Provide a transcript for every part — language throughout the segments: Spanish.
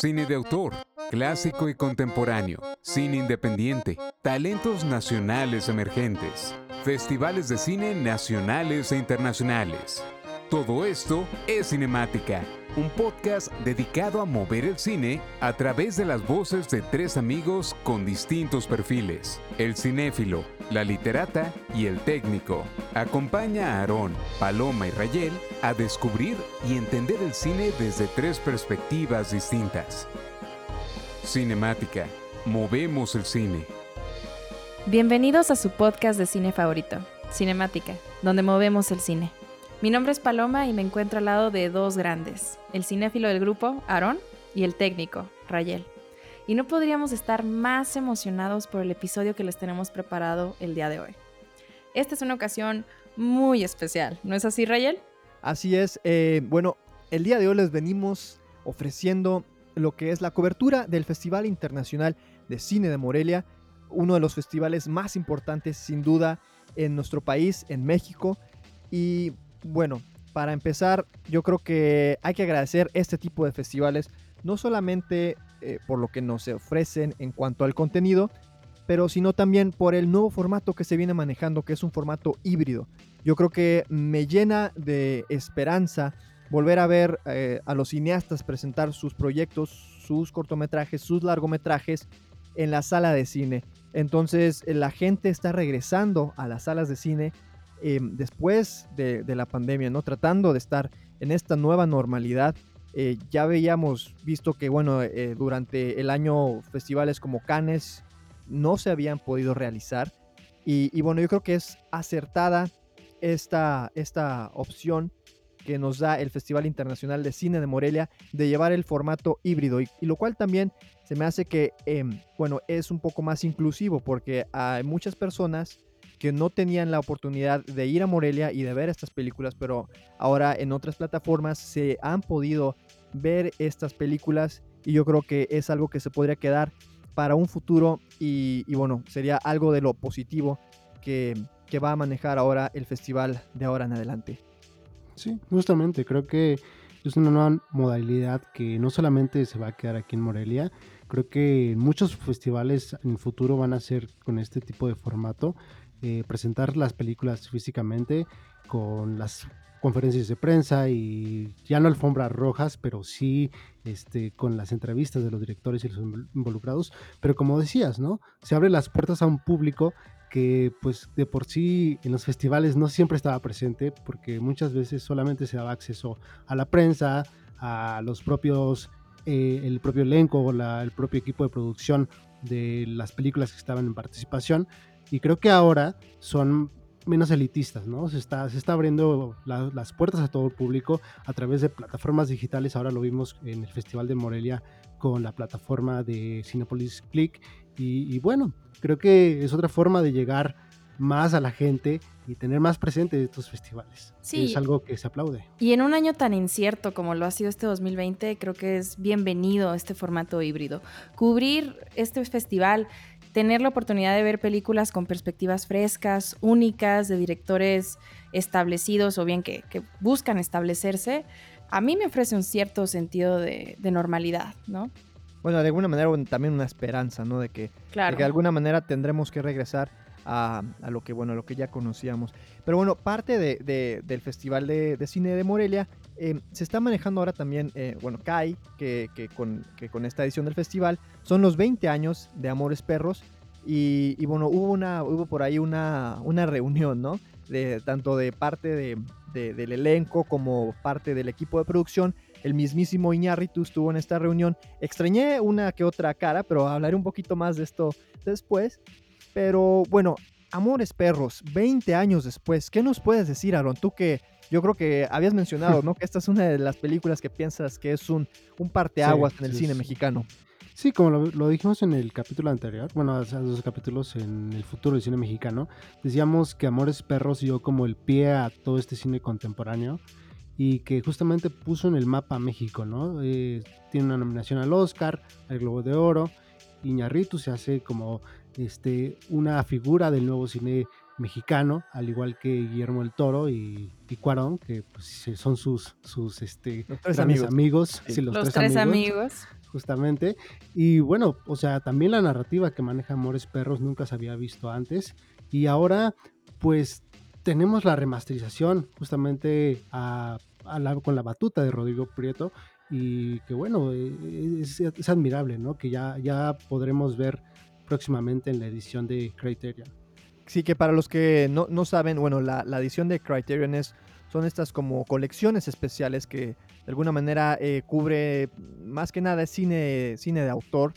cine de autor, clásico y contemporáneo, cine independiente, talentos nacionales emergentes, festivales de cine nacionales e internacionales. Todo esto es Cinemática, un podcast dedicado a mover el cine a través de las voces de tres amigos con distintos perfiles, el cinéfilo, la literata y el técnico. Acompaña a Aarón, Paloma y Rayel a descubrir y entender el cine desde tres perspectivas distintas. Cinemática, movemos el cine. Bienvenidos a su podcast de cine favorito, Cinemática, donde movemos el cine. Mi nombre es Paloma y me encuentro al lado de dos grandes, el cinéfilo del grupo, Aarón, y el técnico, Rayel. Y no podríamos estar más emocionados por el episodio que les tenemos preparado el día de hoy. Esta es una ocasión muy especial, ¿no es así, Rayel? Así es. eh, bueno, el día de hoy les venimos ofreciendo lo que es la cobertura del Festival Internacional de Cine de Morelia, uno de los festivales más importantes sin duda en nuestro país, en México. Y bueno, para empezar, yo creo que hay que agradecer este tipo de festivales, no solamente eh, por lo que nos ofrecen en cuanto al contenido, pero sino también por el nuevo formato que se viene manejando, que es un formato híbrido. Yo creo que me llena de esperanza volver a ver eh, a los cineastas presentar sus proyectos, sus cortometrajes, sus largometrajes en la sala de cine. Entonces la gente está regresando a las salas de cine eh, después de, la pandemia, ¿no? Tratando de estar en esta nueva normalidad. Eh, ya veíamos visto que, bueno, eh, durante el año festivales como Cannes no se habían podido realizar. Y, bueno, yo creo que es acertada esta, esta opción que nos da el Festival Internacional de Cine de Morelia de llevar el formato híbrido. Y, lo cual también se me hace que, em, bueno, es un poco más inclusivo porque hay muchas personas que no tenían la oportunidad de ir a Morelia y de ver estas películas, pero ahora en otras plataformas se han podido ver estas películas y yo creo que es algo que se podría quedar para un futuro y, bueno, sería algo de lo positivo que, que va a manejar ahora el festival de ahora en adelante. Sí, justamente, creo que es una nueva modalidad que no solamente se va a quedar aquí en Morelia, creo que muchos festivales en el futuro van a ser con este tipo de formato, eh, presentar las películas físicamente con las conferencias de prensa y ya no alfombras rojas, pero sí este, con las entrevistas de los directores y los involucrados. Pero como decías, ¿no? Se abren las puertas a un público que pues de por sí en los festivales no siempre estaba presente porque muchas veces solamente se daba acceso a la prensa, a los propios, eh, el propio elenco o la, el propio equipo de producción de las películas que estaban en participación y creo que ahora son menos elitistas, ¿no? Se está, se está abriendo la, las puertas a todo el público a través de plataformas digitales. Ahora lo vimos en el Festival de Morelia con la plataforma de Cinepolis Click. Y, y, bueno, creo que es otra forma de llegar más a la gente y tener más presente estos festivales. Sí. Es algo que se aplaude. Y en un año tan incierto como lo ha sido este 2020, creo que es bienvenido este formato híbrido. Cubrir este festival tener la oportunidad de ver películas con perspectivas frescas, únicas, de directores establecidos o bien que, que buscan establecerse, a mí me ofrece un cierto sentido de, de normalidad, ¿no? Bueno, de alguna manera también una esperanza, ¿no? De que, claro. de, que de alguna manera tendremos que regresar a, lo que bueno, a lo que ya conocíamos. Pero bueno, parte de, de, del Festival de, de, Cine de Morelia eh, se está manejando ahora también, eh, bueno, CAI, que, que, con, que con esta edición del festival son los 20 años de Amores Perros. Y, y bueno, hubo, una, hubo por ahí una, una reunión, ¿no? De, tanto de parte de, del elenco como parte del equipo de producción. El mismísimo Iñárritu estuvo en esta reunión. Extrañé una que otra cara, pero hablaré un poquito más de esto después. Pero bueno, Amores Perros, 20 años después, ¿qué nos puedes decir, Aaron? Tú que yo creo que habías mencionado, ¿no? que esta es una de las películas que piensas que es un, un parteaguas sí, en el sí, cine sí. mexicano. Sí, como lo, lo, dijimos en el capítulo anterior, bueno, hace dos capítulos en el futuro del cine mexicano, decíamos que Amores Perros dio como el pie a todo este cine contemporáneo y que justamente puso en el mapa a México, ¿no? Eh, tiene una nominación al Oscar, al Globo de Oro, Iñarritu se hace como este, una figura del nuevo cine mexicano, al igual que Guillermo el Toro y, y Cuarón, que pues, son sus, sus este, los tres amigos. amigos. Sí. Sí, los, los, tres, tres amigos. amigos. justamente. Y bueno, o sea, también la narrativa que maneja Amores Perros nunca se había visto antes. Y ahora, pues, tenemos la remasterización justamente con la batuta de Rodrigo Prieto. Y que bueno, eh, es, admirable, ¿no? Que ya, ya podremos ver próximamente en la edición de Criterion. Sí, que para los que no, no saben, bueno, la, la edición de Criterion es son estas como colecciones especiales que de alguna manera eh, cubre más que nada cine, cine de autor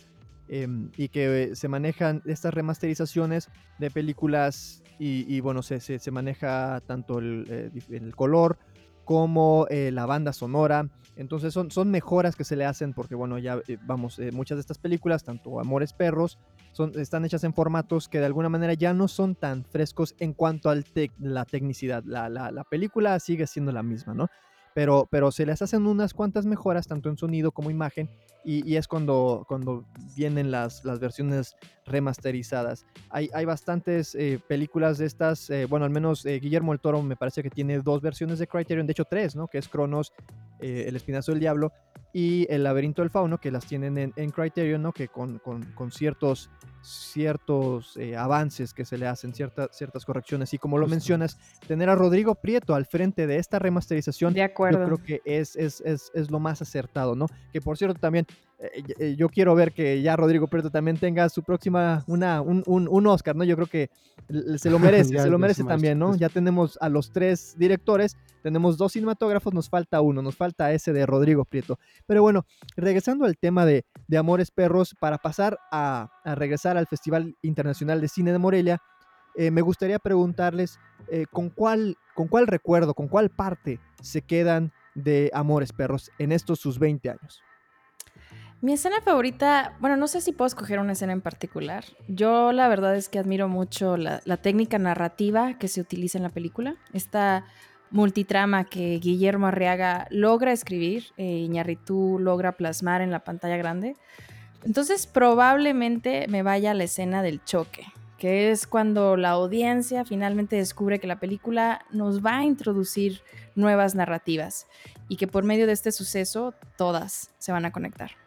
em, y que se manejan estas remasterizaciones de películas y, bueno, se, se, maneja tanto el, eh, el color como eh, la banda sonora. Entonces son, son mejoras que se le hacen porque, bueno, ya vamos, muchas de estas películas, tanto Amores Perros, son, están hechas en formatos que de alguna manera ya no son tan frescos en cuanto a la tecnicidad. La, la, la, película sigue siendo la misma, ¿no? Pero, pero se les hacen unas cuantas mejoras, tanto en sonido como imagen, y, y es cuando, cuando vienen las, las versiones remasterizadas. Hay, hay bastantes eh, películas de estas, eh, bueno, al menos eh, Guillermo el Toro me parece que tiene dos versiones de Criterion, de hecho tres, ¿no? Que es Cronos, El Espinazo del Diablo y El Laberinto del Fauno, que las tienen en, en Criterion, ¿no? Que con, con, con ciertos ciertos eh, avances que se le hacen, ciertas ciertas correcciones. Y como lo mencionas, tener a Rodrigo Prieto al frente de esta remasterización, de acuerdo. yo creo que es, es, es, es lo más acertado, ¿no? Que por cierto también yo quiero ver que ya Rodrigo Prieto también tenga su próxima, una, un, un, un Oscar, ¿no? Yo creo que se lo merece, se lo merece también, ¿no? Ya tenemos a los tres directores, tenemos dos cinematógrafos, nos falta uno, nos falta ese de Rodrigo Prieto. Pero bueno, regresando al tema de, de Amores Perros, para pasar a, a, regresar al Festival Internacional de Cine de Morelia, eh, me gustaría preguntarles eh, ¿con, cuál, con cuál recuerdo, con cuál parte se quedan de Amores Perros en estos sus 20 años. Mi escena favorita, bueno, no sé si puedo escoger una escena en particular. Yo la verdad es que admiro mucho la, técnica narrativa que se utiliza en la película. Esta multitrama que Guillermo Arriaga logra escribir, eh, Iñarritu logra plasmar en la pantalla grande. Entonces probablemente me vaya a la escena del choque, que es cuando la audiencia finalmente descubre que la película nos va a introducir nuevas narrativas y que por medio de este suceso todas se van a conectar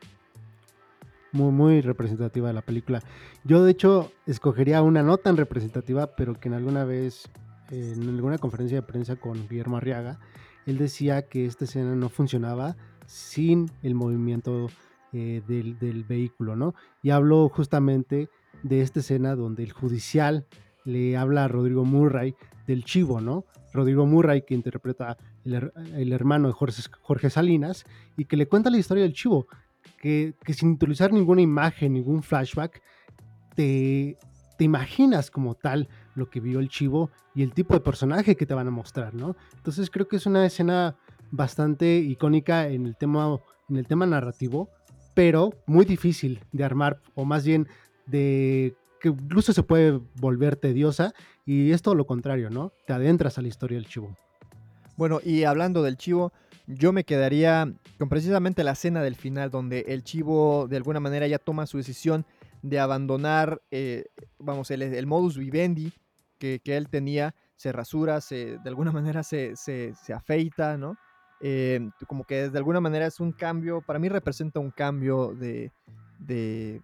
muy, muy representativa de la película. Yo de hecho escogería una no tan representativa, pero que en alguna vez, en alguna conferencia de prensa con Guillermo Arriaga, él decía que esta escena no funcionaba sin el movimiento eh, del, del, vehículo, ¿no? Y hablo justamente de esta escena donde el judicial le habla a Rodrigo Murray del chivo, ¿no? Rodrigo Murray, que interpreta el, el hermano de Jorge, Jorge, Salinas, y que le cuenta la historia del chivo que, sin utilizar ninguna imagen, ningún flashback, te, te imaginas como tal lo que vio el chivo y el tipo de personaje que te van a mostrar, ¿no? Entonces creo que es una escena bastante icónica en el tema, en el tema narrativo, pero muy difícil de armar, o más bien de que incluso se puede volver tediosa, y es todo lo contrario, ¿no? Te adentras a la historia del chivo. Bueno, y hablando del chivo, yo me quedaría con precisamente la escena del final, donde el chivo de alguna manera ya toma su decisión de abandonar, eh, vamos, el, modus vivendi que, él tenía, se rasura, se, de alguna manera se, se, afeita, ¿no? Eh, como que de alguna manera es un cambio, para mí representa un cambio de, de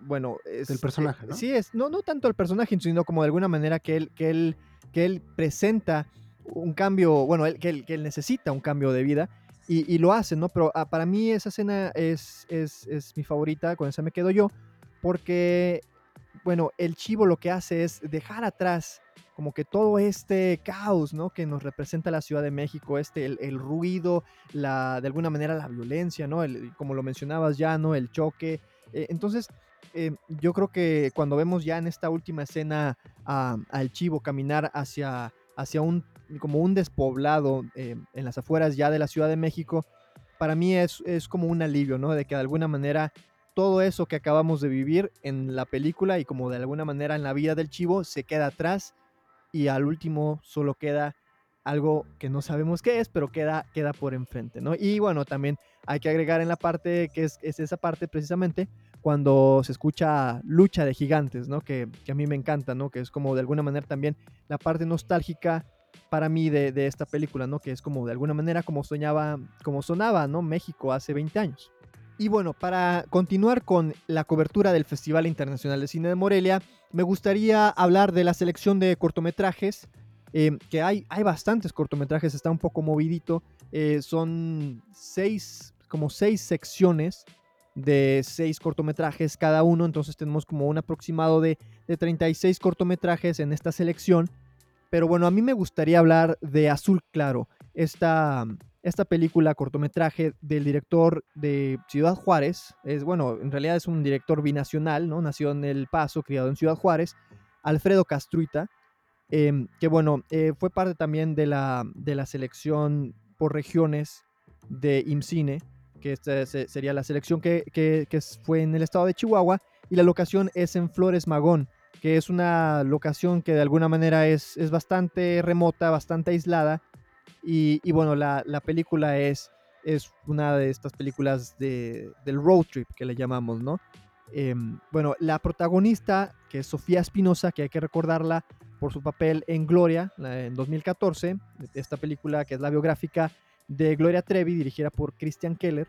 bueno, es, del personaje, ¿no? Sí, es, no, no tanto el personaje, sino como de alguna manera que él, que él, que él presenta un cambio, bueno, él, que, él, necesita un cambio de vida y, lo hace, ¿no? Pero ah, para mí esa escena es, es, es, mi favorita, con esa me quedo yo, porque, bueno, el chivo lo que hace es dejar atrás como que todo este caos, ¿no? Que nos representa la Ciudad de México, este, el, ruido, la, de alguna manera la violencia, ¿no? El, como lo mencionabas ya, ¿no? El choque. Eh, entonces, eh, yo creo que cuando vemos ya en esta última escena al chivo caminar hacia, hacia un como un despoblado eh, en las afueras ya de la Ciudad de México, para mí es, es como un alivio, ¿no? De que de alguna manera todo eso que acabamos de vivir en la película y como de alguna manera en la vida del chivo se queda atrás y al último solo queda algo que no sabemos qué es, pero queda, queda por enfrente, ¿no? Y bueno, también hay que agregar en la parte, que es, es esa parte precisamente, cuando se escucha lucha de gigantes, ¿no? Que, que, a mí me encanta, ¿no? Que es como de alguna manera también la parte nostálgica para mí de, de, esta película, ¿no? Que es como de alguna manera como soñaba, como sonaba, ¿no? México hace 20 años. Y bueno, para continuar con la cobertura del Festival Internacional de Cine de Morelia, me gustaría hablar de la selección de cortometrajes, eh, que hay, hay bastantes cortometrajes, está un poco movidito, eh, son seis, como seis secciones de seis cortometrajes cada uno, entonces tenemos como un aproximado de, de 36 cortometrajes en esta selección. Pero bueno, a mí me gustaría hablar de Azul Claro, esta, esta película cortometraje del director de Ciudad Juárez. Es bueno, en realidad es un director binacional, ¿no? Nació en El Paso, criado en Ciudad Juárez, Alfredo Castruita, em, que bueno, eh, fue parte también de la, de la selección por regiones de IMCINE, que esta sería la selección que, que, que fue en el estado de Chihuahua, y la locación es en Flores Magón, que es una locación que de alguna manera es, es bastante remota, bastante aislada. Y, bueno, la, la, película es, es una de estas películas de, del road trip que le llamamos, ¿no? Eh, bueno, la protagonista, que es Sofía Espinosa, que hay que recordarla por su papel en Gloria, en 2014, esta película que es la biográfica de Gloria Trevi, dirigida por Christian Keller.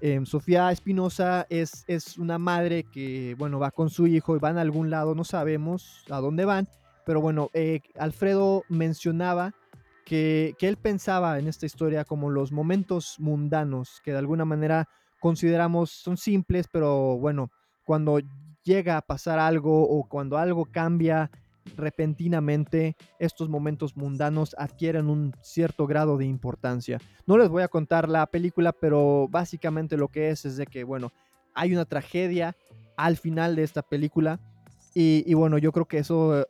Eh, Sofía Espinosa es, es una madre que, bueno, va con su hijo y van a algún lado, no sabemos a dónde van, pero bueno, eh, Alfredo mencionaba que, que, él pensaba en esta historia como los momentos mundanos, que de alguna manera consideramos son simples, pero bueno, cuando llega a pasar algo o cuando algo cambia repentinamente, estos momentos mundanos adquieren un cierto grado de importancia. No les voy a contar la película, pero básicamente lo que es es de que, bueno, hay una tragedia al final de esta película y, bueno, yo creo que eso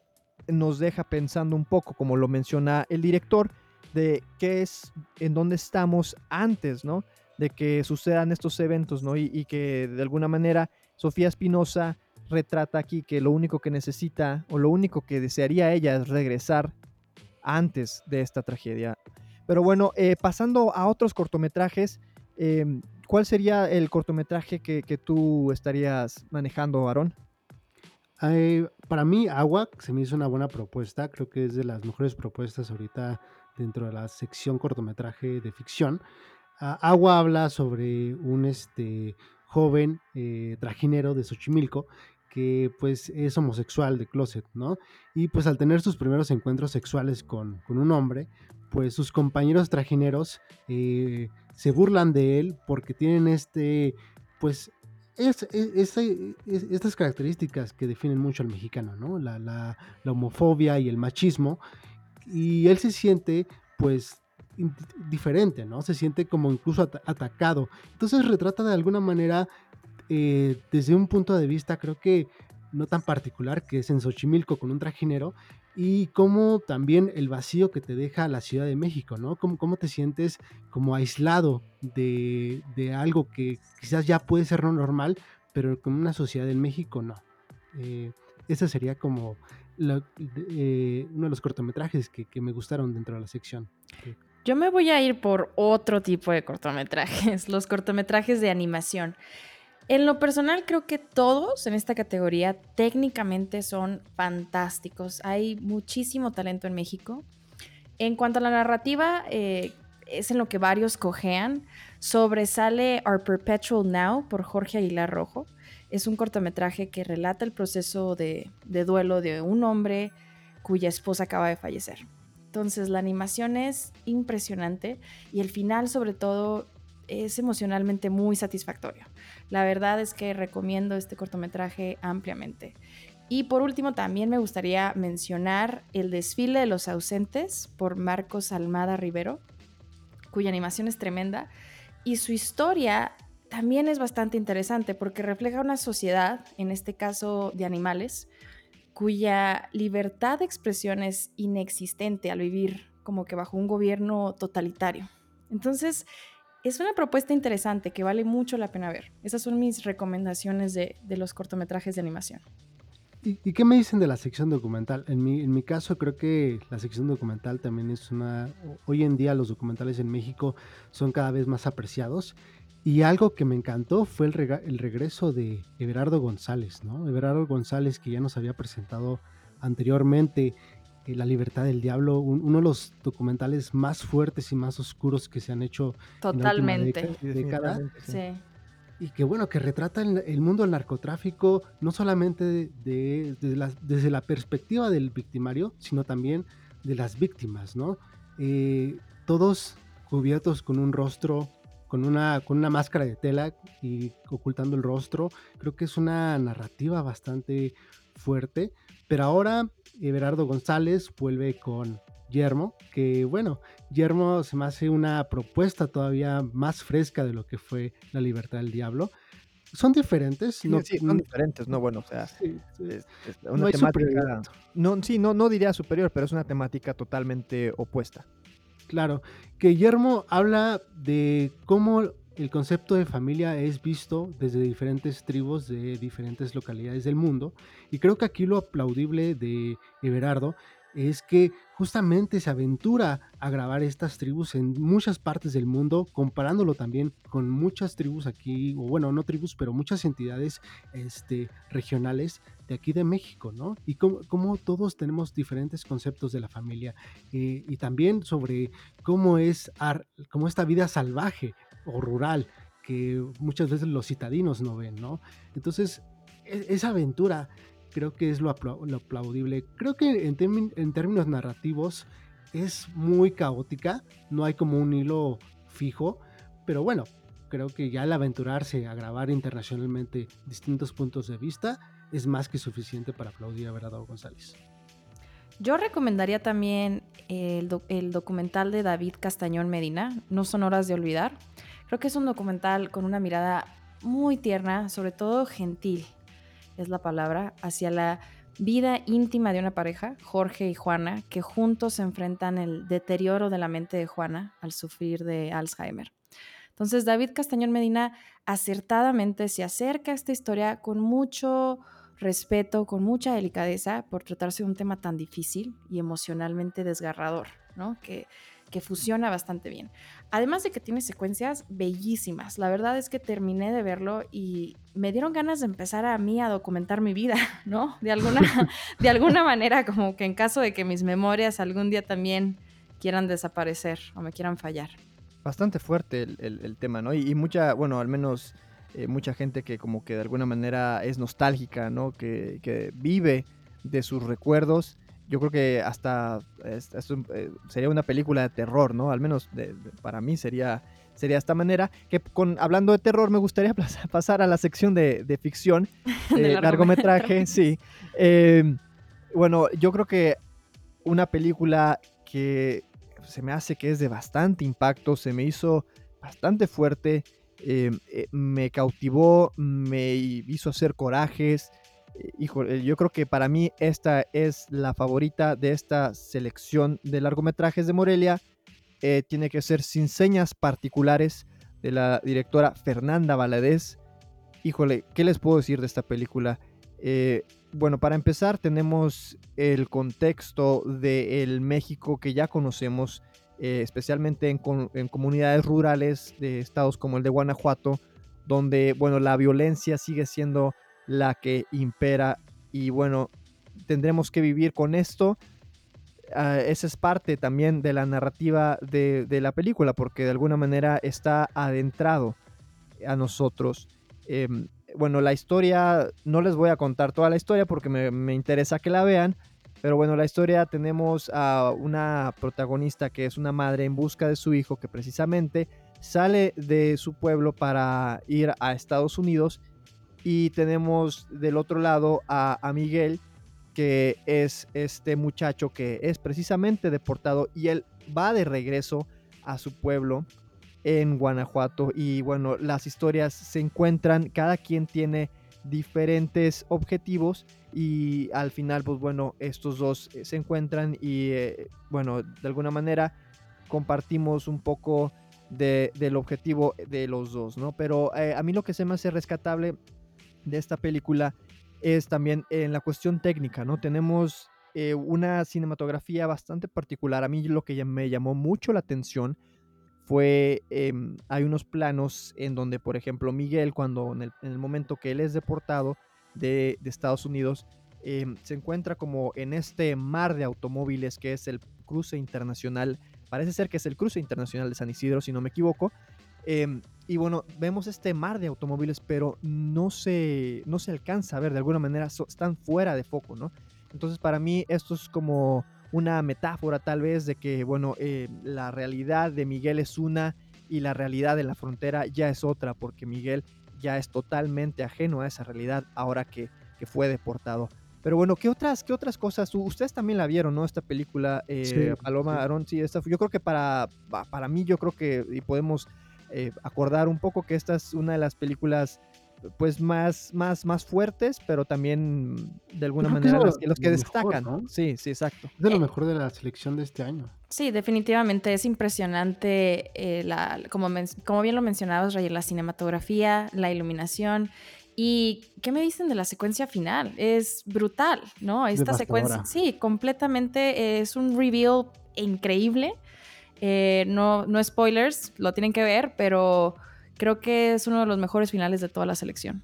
nos deja pensando un poco, como lo menciona el director, de qué es, en dónde estamos antes, ¿no? De que sucedan estos eventos, ¿no? Y, y que de alguna manera Sofía Espinosa retrata aquí que lo único que necesita o lo único que desearía ella es regresar antes de esta tragedia. Pero bueno, eh, pasando a otros cortometrajes, eh, ¿cuál sería el cortometraje que, tú estarías manejando, Aarón? Eh, para mí, Agua se me hizo una buena propuesta. Creo que es de las mejores propuestas ahorita dentro de la sección cortometraje de ficción. Agua habla sobre un este, joven eh, trajinero de Xochimilco que pues es homosexual de closet, ¿no? Y pues al tener sus primeros encuentros sexuales con, con un hombre, pues sus compañeros trajineros eh, se burlan de él porque tienen este, pues, es, es, es, estas características que definen mucho al mexicano, ¿no? La, la, homofobia y el machismo. Y él se siente, pues, diferente, ¿no? Se siente como incluso at atacado. Entonces retrata de alguna manera eh, desde un punto de vista creo que no tan particular, que es en Xochimilco con un trajinero, y cómo también el vacío que te deja la Ciudad de México, ¿no? Cómo, cómo te sientes como aislado de, de, algo que quizás ya puede ser no normal, pero con una sociedad en México no. Eh, ese sería como eh, uno de los cortometrajes que, que, me gustaron dentro de la sección. Yo me voy a ir por otro tipo de cortometrajes, los cortometrajes de animación. En lo personal, creo que todos en esta categoría técnicamente son fantásticos. Hay muchísimo talento en México. En cuanto a la narrativa, eh, es en lo que varios cojean. Sobresale Our Perpetual Now por Jorge Aguilar Rojo. Es un cortometraje que relata el proceso de, de duelo de un hombre cuya esposa acaba de fallecer. Entonces la animación es impresionante y el final sobre todo es emocionalmente muy satisfactorio. La verdad es que recomiendo este cortometraje ampliamente. Y por último, también me gustaría mencionar El desfile de los ausentes por Marcos Almada Rivero, cuya animación es tremenda. Y su historia también es bastante interesante porque refleja una sociedad, en este caso de animales, cuya libertad de expresión es inexistente al vivir como que bajo un gobierno totalitario. Entonces, es una propuesta interesante que vale mucho la pena ver. Esas son mis recomendaciones de, de los cortometrajes de animación. ¿Y, ¿Y, qué me dicen de la sección documental? En mi, en mi caso creo que la sección documental también es una... Hoy en día los documentales en México son cada vez más apreciados. Y algo que me encantó fue el, rega, el regreso de Everardo González, ¿no? Everardo González que ya nos había presentado anteriormente la libertad del diablo, un, uno de los documentales más fuertes y más oscuros que se han hecho totalmente en la década. Sí. y que bueno, que retrata el, mundo del narcotráfico no solamente de, desde la perspectiva del victimario, sino también de las víctimas, ¿no? Eh, todos cubiertos con un rostro, con una, con una máscara de tela y ocultando el rostro. Creo que es una narrativa bastante fuerte. Pero ahora Everardo González vuelve con Yermo, que bueno, Yermo se me hace una propuesta todavía más fresca de lo que fue La Libertad del Diablo. Son diferentes, no, sí, son diferentes, no, bueno, o sea, una temática, no, sí, no, no diría superior, pero es una temática totalmente opuesta. Claro, que Yermo habla de cómo el concepto de familia es visto desde diferentes tribus de diferentes localidades del mundo y creo que aquí lo aplaudible de Everardo es que justamente se aventura a grabar estas tribus en muchas partes del mundo, comparándolo también con muchas tribus aquí, o bueno, no tribus, pero muchas entidades este, regionales de aquí de México, ¿no? Y cómo, todos tenemos diferentes conceptos de la familia eh, y también sobre cómo es cómo esta vida salvaje o rural que muchas veces los citadinos no ven, ¿no? Entonces, e-, esa aventura creo que es lo, aplaudible. Creo que en, términos narrativos es muy caótica, no hay como un hilo fijo, pero bueno, creo que ya al aventurarse a grabar internacionalmente distintos puntos de vista es más que suficiente para aplaudir a Verado González. Yo recomendaría también el, el, documental de David Castañón Medina, No son horas de olvidar. Creo que es un documental con una mirada muy tierna, sobre todo gentil, es la palabra, hacia la vida íntima de una pareja, Jorge y Juana, que juntos se enfrentan el deterioro de la mente de Juana al sufrir de Alzheimer. Entonces, David Castañón Medina acertadamente se acerca a esta historia con mucho respeto, con mucha delicadeza, por tratarse de un tema tan difícil y emocionalmente desgarrador, ¿no? Que que fusiona bastante bien. Además de que tiene secuencias bellísimas. La verdad es que terminé de verlo y me dieron ganas de empezar a mí a documentar mi vida, ¿no? De alguna, de alguna manera, como que en caso de que mis memorias algún día también quieran desaparecer o me quieran fallar. Bastante fuerte el, tema, ¿no? Y, mucha, bueno, al menos eh, mucha gente que como que de alguna manera es nostálgica, ¿no? Que, que vive de sus recuerdos yo creo que hasta eh, sería una película de terror, ¿no? Al menos para mí sería, sería esta manera. Que con, hablando de terror, me gustaría pasar a la sección de, ficción, de largometraje, sí. Em, bueno, yo creo que una película que se me hace que es de bastante impacto, se me hizo bastante fuerte, em, eh, me cautivó, me hizo hacer corajes, hijo, yo creo que para mí esta es la favorita de esta selección de largometrajes de Morelia. Eh, tiene que ser Sin Señas Particulares de la directora Fernanda Valadez. Híjole, ¿qué les puedo decir de esta película? Eh, bueno, para empezar tenemos el contexto del México que ya conocemos, eh, especialmente en, en, comunidades rurales de estados como el de Guanajuato, donde, bueno, la violencia sigue siendo la que impera y bueno, tendremos que vivir con esto. Ah, esa es parte también de la narrativa de, la película porque de alguna manera está adentrado a nosotros. Em, bueno, la historia, no les voy a contar toda la historia porque me, me, interesa que la vean, pero bueno, la historia tenemos a una protagonista que es una madre en busca de su hijo que precisamente sale de su pueblo para ir a Estados Unidos y tenemos del otro lado a, Miguel, que es este muchacho que es precisamente deportado y él va de regreso a su pueblo en Guanajuato. Y bueno, las historias se encuentran, cada quien tiene diferentes objetivos y al final pues bueno estos dos eh, se encuentran y eh, bueno de alguna manera compartimos un poco del objetivo de los dos no pero eh, a mí lo que se me hace rescatable de esta película es también en la cuestión técnica, ¿no? Tenemos eh, una cinematografía bastante particular. A mí lo que me llamó mucho la atención fue, em, hay unos planos en donde, por ejemplo, Miguel, cuando en el, momento que él es deportado de, Estados Unidos, em, se encuentra como en este mar de automóviles que es el cruce internacional, parece ser que es el cruce internacional de San Isidro, si no me equivoco, Em, y bueno, vemos este mar de automóviles, pero no se, no se alcanza a ver, de alguna manera están fuera de foco, ¿no? Entonces para mí esto es como una metáfora tal vez de que, bueno, eh, la realidad de Miguel es una y la realidad de la frontera ya es otra, porque Miguel ya es totalmente ajeno a esa realidad ahora que, que fue deportado. Pero bueno, ¿qué otras, qué otras cosas? Ustedes también la vieron, ¿no? Esta película, eh, Paloma, Aaron, sí, esta, yo creo que para, para mí, yo creo que y podemos eh, acordar un poco que esta es una de las películas pues más, más, más fuertes, pero también de alguna manera los, que destacan. Sí, sí, exacto. Es de lo mejor de la selección de este año. Sí, definitivamente es impresionante, eh, la, como, como bien lo mencionabas, Ray, la cinematografía, la iluminación. ¿Y qué me dicen de la secuencia final? Es brutal, ¿no? Esta secuencia, sí, completamente es un reveal increíble. Eh, no, no spoilers, lo tienen que ver, pero creo que es uno de los mejores finales de toda la selección.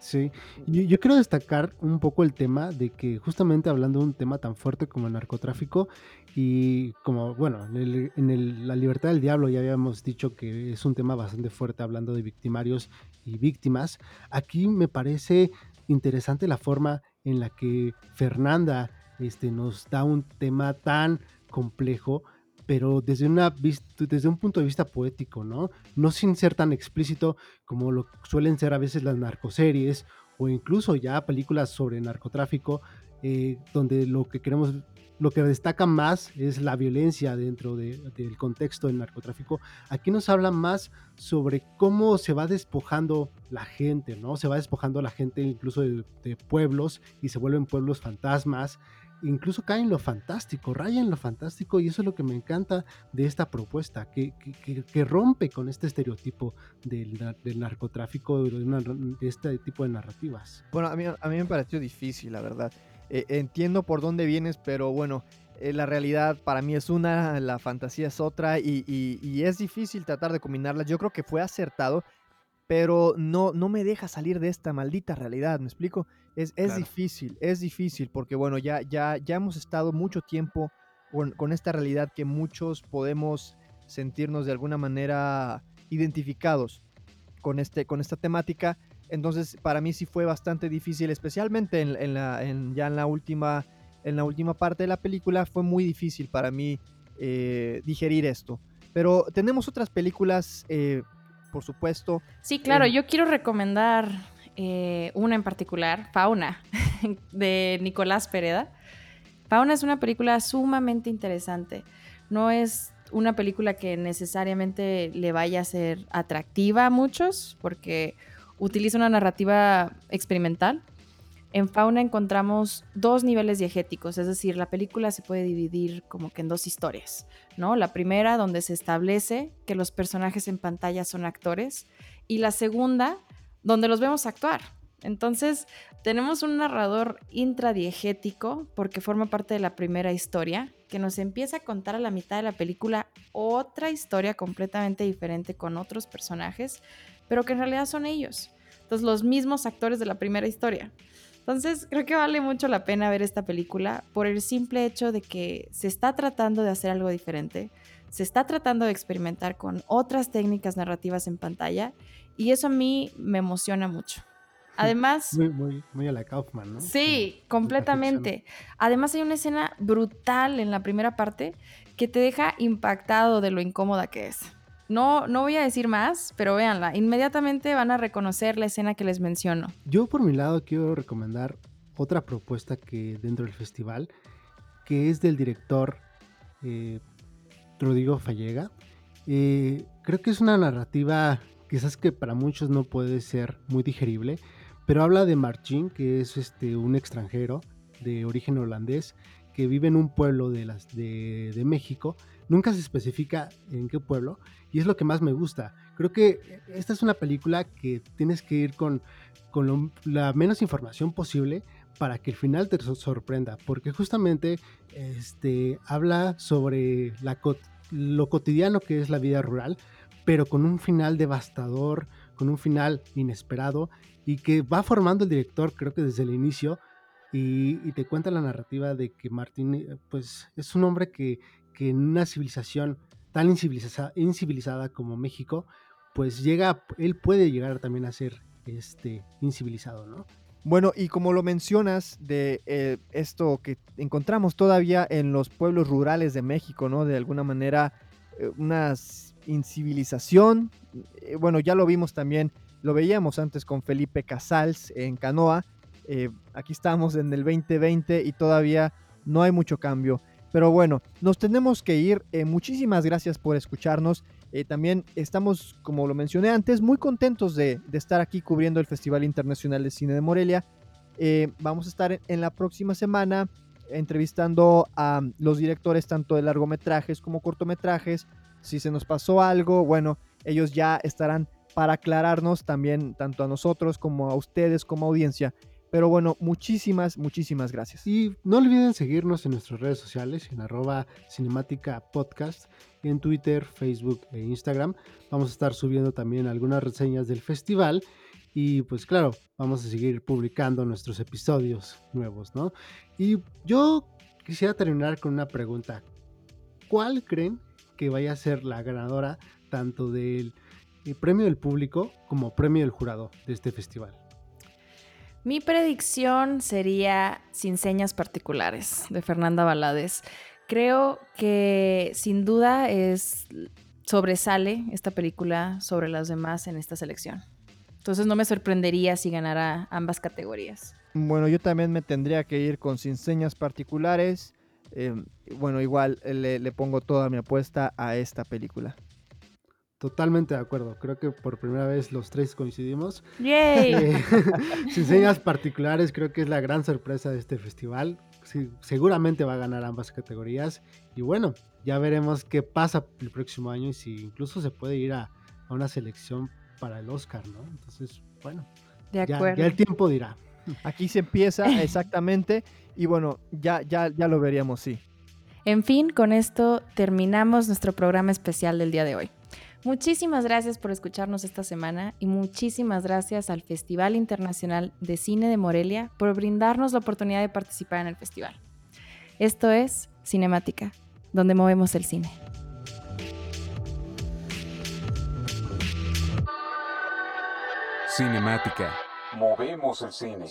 Sí, yo, quiero destacar un poco el tema de que justamente hablando de un tema tan fuerte como el narcotráfico y como, bueno, en, la libertad del diablo ya habíamos dicho que es un tema bastante fuerte hablando de victimarios y víctimas, aquí me parece interesante la forma en la que Fernanda este, nos da un tema tan complejo pero desde, una, desde un punto de vista poético, ¿no? No sin ser tan explícito como lo suelen ser a veces las narcoseries o incluso ya películas sobre narcotráfico, eh, donde lo que queremos, lo que destaca más es la violencia dentro del contexto del narcotráfico. Aquí nos habla más sobre cómo se va despojando la gente, ¿no? Se va despojando la gente incluso de, de pueblos y se vuelven pueblos fantasmas incluso cae en lo fantástico, raya en lo fantástico y eso es lo que me encanta de esta propuesta, que, que, rompe con este estereotipo del, narcotráfico, de, este tipo de narrativas. Bueno, a mí, a mí me pareció difícil, la verdad. Eh, entiendo por dónde vienes, pero bueno, eh, la realidad para mí es una, la fantasía es otra y, y es difícil tratar de combinarlas. Yo creo que fue acertado pero no, no me deja salir de esta maldita realidad, ¿me explico? Es, es difícil, es difícil, porque bueno, ya, ya, ya hemos estado mucho tiempo con, con, esta realidad que muchos podemos sentirnos de alguna manera identificados con, este, con esta temática. Entonces, para mí sí fue bastante difícil, especialmente en, en la, en, ya en la, última, en la última parte de la película, fue muy difícil para mí eh, digerir esto. Pero tenemos otras películas eh, por supuesto. Sí, claro, yo quiero recomendar eh, una en particular, Fauna, de Nicolás Pereda. Fauna es una película sumamente interesante. No es una película que necesariamente le vaya a ser atractiva a muchos, porque utiliza una narrativa experimental, en Fauna encontramos dos niveles diegéticos, es decir, la película se puede dividir como que en dos historias, ¿no? La primera donde se establece que los personajes en pantalla son actores y la segunda donde los vemos actuar. Entonces, tenemos un narrador intradiegético porque forma parte de la primera historia que nos empieza a contar a la mitad de la película otra historia completamente diferente con otros personajes, pero que en realidad son ellos. Entonces, los mismos actores de la primera historia. Entonces, creo que vale mucho la pena ver esta película por el simple hecho de que se está tratando de hacer algo diferente, se está tratando de experimentar con otras técnicas narrativas en pantalla y eso a mí me emociona mucho. Además... Muy, muy, a la Kaufman, ¿no? Sí, completamente. Además hay una escena brutal en la primera parte que te deja impactado de lo incómoda que es. No, no voy a decir más, pero véanla. Inmediatamente van a reconocer la escena que les menciono. Yo por mi lado quiero recomendar otra propuesta que dentro del festival, que es del director eh, Rodrigo Fallega. Eh, creo que es una narrativa quizás que para muchos no puede ser muy digerible, pero habla de Martín, que es este, un extranjero de origen holandés que vive en un pueblo de, las, de, de México. Nunca se especifica en qué pueblo, y es lo que más me gusta. Creo que esta es una película que tienes que ir con, con la menos información posible para que el final te sorprenda, porque justamente este, habla sobre lo cotidiano que es la vida rural, pero con un final devastador, con un final inesperado y que va formando el director, creo que desde el inicio, y, y te cuenta la narrativa de que Martín eh, pues, es un hombre que, que en una civilización tan incivilizada, como México, pues llega, él puede llegar también a ser este, incivilizado, ¿no? Bueno, y como lo mencionas de eh, esto que encontramos todavía en los pueblos rurales de México, ¿no? De alguna manera, eh, una incivilización. Eh, bueno, ya lo vimos también, lo veíamos antes con Felipe Casals en Canoa. aquí estamos en el 2020 y todavía no hay mucho cambio. Pero bueno, nos tenemos que ir. muchísimas gracias por escucharnos. Eh, también estamos, como lo mencioné antes, muy contentos de, estar aquí cubriendo el Festival Internacional de Cine de Morelia. Eh, vamos a estar en la próxima semana entrevistando a los directores tanto de largometrajes como cortometrajes. Si se nos pasó algo, bueno, ellos ya estarán para aclararnos también tanto a nosotros como a ustedes como audiencia. Pero bueno, muchísimas, muchísimas gracias. Y no olviden seguirnos en nuestras redes sociales, en arroba cinemática podcast en Twitter, Facebook e Instagram. Vamos a estar subiendo también algunas reseñas del festival y pues claro, vamos a seguir publicando nuestros episodios nuevos, ¿no? Y yo quisiera terminar con una pregunta. ¿Cuál creen que vaya a ser la ganadora tanto del eh, premio del público como premio del jurado de este festival? Mi predicción sería Sin señas particulares de Fernanda Balades. Creo que sin duda es sobresale esta película sobre las demás en esta selección. Entonces no me sorprendería si ganara ambas categorías. Bueno, yo también me tendría que ir con sin señas particulares. Em, bueno, igual le, le, pongo toda mi apuesta a esta película. Totalmente de acuerdo. Creo que por primera vez los tres coincidimos. ¡Yay! Eh, sin señas particulares, creo que es la gran sorpresa de este festival seguramente va a ganar ambas categorías. Y bueno, ya veremos qué pasa el próximo año y si incluso se puede ir a, una selección para el Oscar, ¿no? Entonces, bueno, ya, el tiempo dirá. Aquí se empieza exactamente y bueno, ya, ya, ya lo veríamos, sí. En fin, con esto terminamos nuestro programa especial del día de hoy. Muchísimas gracias por escucharnos esta semana y muchísimas gracias al Festival Internacional de Cine de Morelia por brindarnos la oportunidad de participar en el festival. Esto es Cinemática, donde movemos el cine. Cinemática. Movemos el cine.